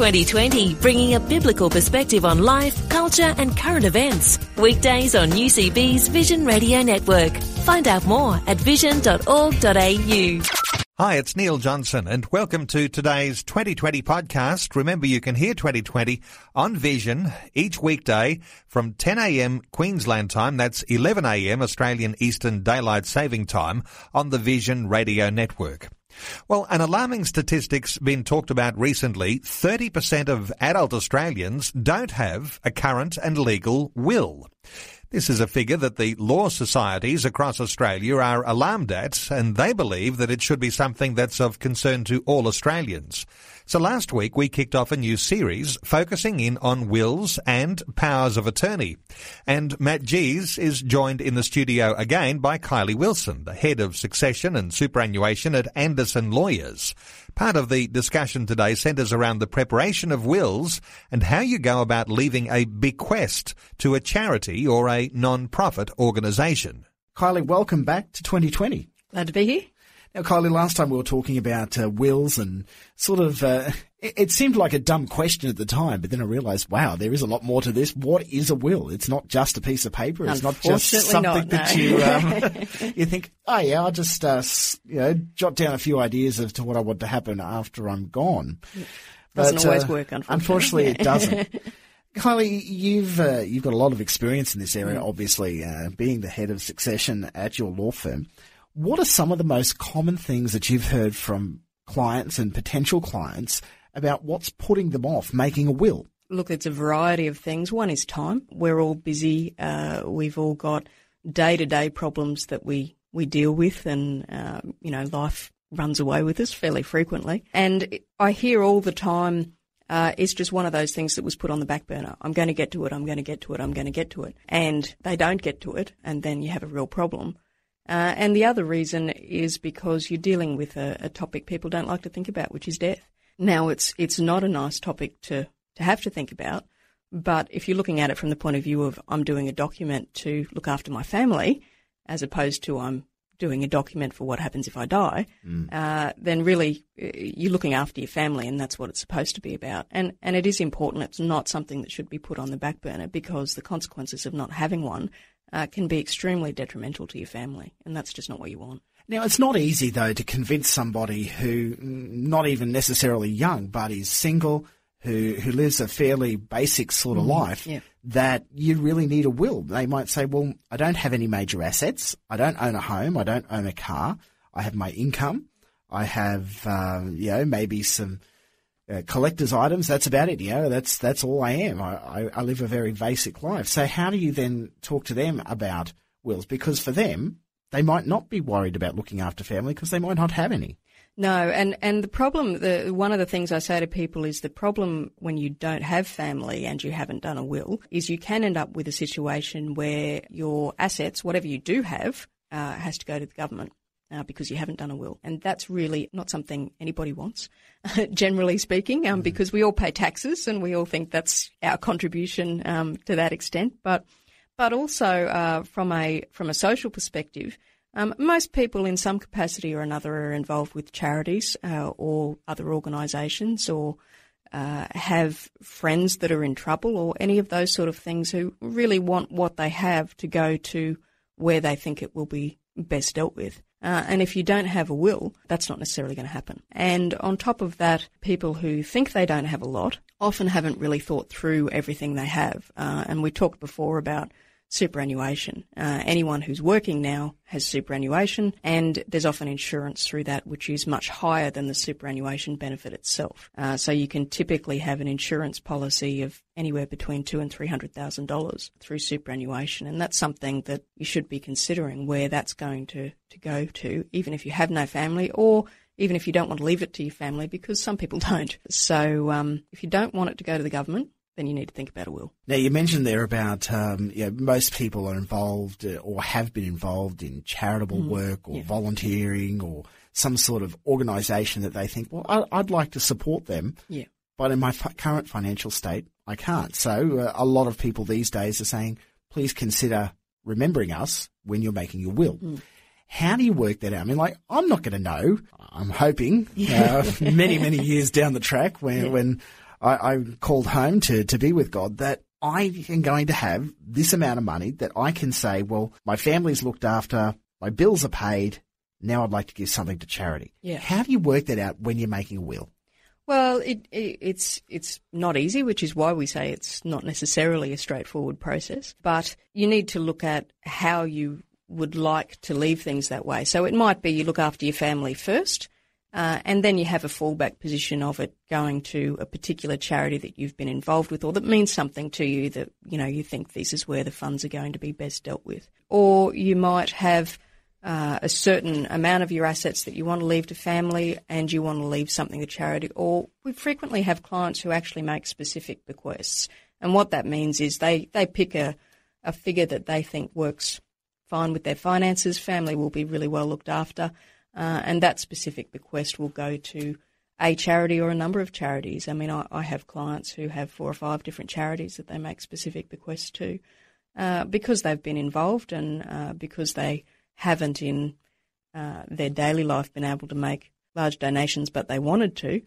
2020, bringing a biblical perspective on life, culture, and current events. Weekdays on UCB's Vision Radio Network. Find out more at vision.org.au. Hi, it's Neil Johnson, and welcome to today's 2020 podcast. Remember, you can hear 2020 on Vision each weekday from 10 a.m. Queensland time, that's 11 a.m. Australian Eastern Daylight Saving Time, on the Vision Radio Network. Well, an alarming statistic's been talked about recently. 30% of adult Australians don't have a current and legal will. This is a figure that the law societies across Australia are alarmed at, and they believe that it should be something that's of concern to all Australians. So last week we kicked off a new series focusing in on wills and powers of attorney. And Matt Gies is joined in the studio again by Kylie Wilson, the head of succession and superannuation at Anderson Lawyers. Part of the discussion today centres around the preparation of wills and how you go about leaving a bequest to a charity or a non-profit organisation. Kylie, welcome back to 2020. Glad to be here. Now, Kylie, last time we were talking about uh, wills and sort of, uh, it, it, seemed like a dumb question at the time, but then I realised, wow, there is a lot more to this. What is a will? It's not just a piece of paper. It's not just something not, that no. you um, you think, oh yeah, I'll just uh, you know jot down a few ideas as to what I want to happen after I'm gone. Doesn't but, always work, unfortunately. Unfortunately, it doesn't. Kylie, you've uh, you've got a lot of experience in this area, mm. obviously, uh, being the head of succession at your law firm. What are some of the most common things that you've heard from clients and potential clients about what's putting them off making a will? Look, it's a variety of things. One is time. We're all busy. Uh, we've all got day to day problems that we, we deal with, and, uh, you know, life runs away with us fairly frequently. And I hear all the time, uh, it's just one of those things that was put on the back burner. I'm going to get to it. I'm going to get to it. I'm going to get to it. And they don't get to it. And then you have a real problem. Uh, and the other reason is because you're dealing with a, a, topic people don't like to think about, which is death. Now, it's it's not a nice topic to, to have to think about, but if you're looking at it from the point of view of I'm doing a document to look after my family, as opposed to I'm doing a document for what happens if I die, mm. uh, then really uh, you're looking after your family, and that's what it's supposed to be about. And and it is important. It's not something that should be put on the back burner because the consequences of not having one uh, can be extremely detrimental to your family, and that's just not what you want. Now, it's not easy though to convince somebody who, not even necessarily young, but is single, who who lives a fairly basic sort of mm, life, yeah. that you really need a will. They might say, "Well, I don't have any major assets. I don't own a home. I don't own a car. I have my income. I have, uh, you know, maybe some." Uh, collector's items. That's about it. You know, that's that's all I am. I, I, I live a very basic life. So how do you then talk to them about wills? Because for them, they might not be worried about looking after family because they might not have any. No, and, and the problem, the, one of the things I say to people is the problem when you don't have family and you haven't done a will is you can end up with a situation where your assets, whatever you do have, uh, has to go to the government uh, because you haven't done a will. And that's really not something anybody wants, generally speaking, um, mm. because we all pay taxes and we all think that's our contribution um, to that extent. But but also uh, from a from a social perspective, um, most people in some capacity or another are involved with charities uh, or other organisations or uh, have friends that are in trouble or any of those sort of things who really want what they have to go to where they think it will be best dealt with. Uh, and if you don't have a will, that's not necessarily going to happen. And on top of that, people who think they don't have a lot often haven't really thought through everything they have. Uh, and we talked before about superannuation. Uh, anyone who's working now has superannuation, and there's often insurance through that, which is much higher than the superannuation benefit itself. Uh, so you can typically have an insurance policy of anywhere between two and three hundred thousand dollars through superannuation, and that's something that you should be considering where that's going to to go to, even if you have no family or even if you don't want to leave it to your family, because some people don't. So um, if you don't want it to go to the government, then you need to think about a will. Now, you mentioned there about um, you know, most people are involved uh, or have been involved in charitable work or yeah. volunteering or some sort of organisation that they think, well, I, I'd like to support them, Yeah. but in my f- current financial state, I can't. So uh, a lot of people these days are saying, please consider remembering us when you're making your will. How do you work that out? I mean, like, I'm not going to know. I'm hoping uh, many, many years down the track when, when I, I called home to, to be with God that I am going to have this amount of money that I can say, well, my family's looked after, my bills are paid. Now I'd like to give something to charity. Yeah. How do you work that out when you're making a will? Well, it, it, it's it's not easy, which is why we say it's not necessarily a straightforward process. But you need to look at how you would like to leave things that way. So it might be you look after your family first, uh, and then you have a fallback position of it going to a particular charity that you've been involved with, or that means something to you that you know you think this is where the funds are going to be best dealt with. Or you might have uh, a certain amount of your assets that you want to leave to family and you want to leave something to charity. Or we frequently have clients who actually make specific bequests. And what that means is they, they pick a, a figure that they think works fine with their finances. Family will be really well looked after. Uh, and that specific bequest will go to a charity or a number of charities. I mean, I, I have clients who have four or five different charities that they make specific bequests to uh, because they've been involved and uh, because they haven't in uh, their daily life been able to make large donations, but they wanted to.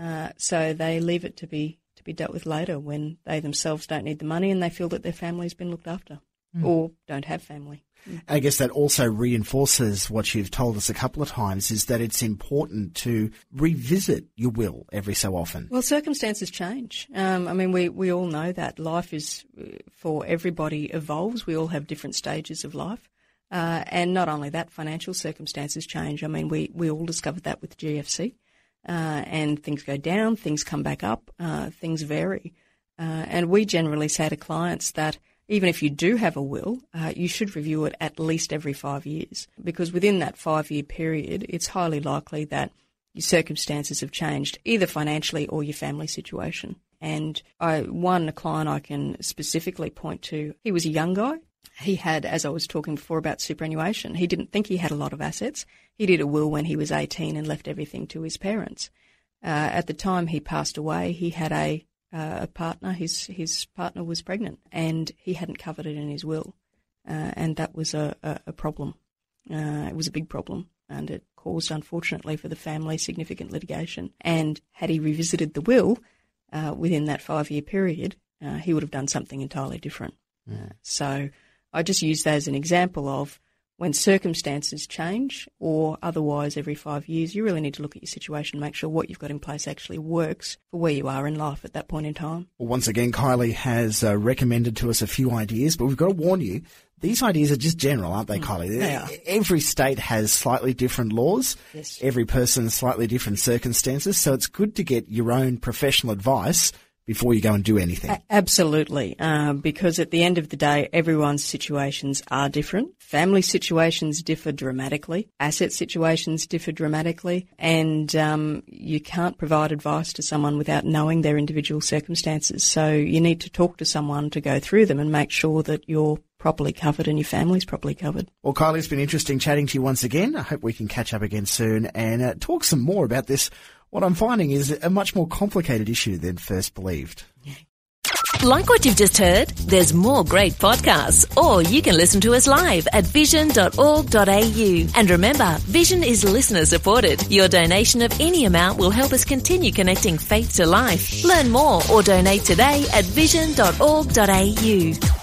Uh, so they leave it to be to be dealt with later when they themselves don't need the money and they feel that their family's been looked after or don't have family. I guess that also reinforces what you've told us a couple of times is that it's important to revisit your will every so often. Well, circumstances change. Um, I mean, we, we all know that life is, uh, for everybody, evolves. We all have different stages of life. Uh, and not only that, financial circumstances change. I mean, we, we all discovered that with GFC. Uh, and things go down, things come back up, uh, things vary. Uh, and we generally say to clients that even if you do have a will, uh, you should review it at least every five years because within that five year period, it's highly likely that your circumstances have changed, either financially or your family situation. And I, one client I can specifically point to, he was a young guy. He had, as I was talking before about superannuation, he didn't think he had a lot of assets. He did a will when he was 18 and left everything to his parents. Uh, at the time he passed away, he had a, uh, a partner. His his partner was pregnant, and he hadn't covered it in his will, uh, and that was a, a, a problem. Uh, it was a big problem, and it caused, unfortunately, for the family significant litigation. And had he revisited the will uh, within that five year period, uh, he would have done something entirely different. Uh, so I just use that as an example of when circumstances change or otherwise every five years, you really need to look at your situation, make sure what you've got in place actually works for where you are in life at that point in time. Well, once again, Kylie has uh, recommended to us a few ideas, but we've got to warn you. These ideas are just general, aren't they, Kylie? Mm, they are. Every state has slightly different laws. Yes. Every person has slightly different circumstances. So it's good to get your own professional advice before you go and do anything. Absolutely, uh, because at the end of the day, everyone's situations are different. Family situations differ dramatically. Asset situations differ dramatically, and um, you can't provide advice to someone without knowing their individual circumstances. So you need to talk to someone to go through them and make sure that you're properly covered and your family's properly covered. Well, Kylie, it's been interesting chatting to you once again. I hope we can catch up again soon and uh, talk some more about this. What I'm finding is a much more complicated issue than first believed. Like what you've just heard? There's more great podcasts, or you can listen to us live at vision.org.au. And remember, Vision is listener supported. Your donation of any amount will help us continue connecting faith to life. Learn more or donate today at vision.org.au.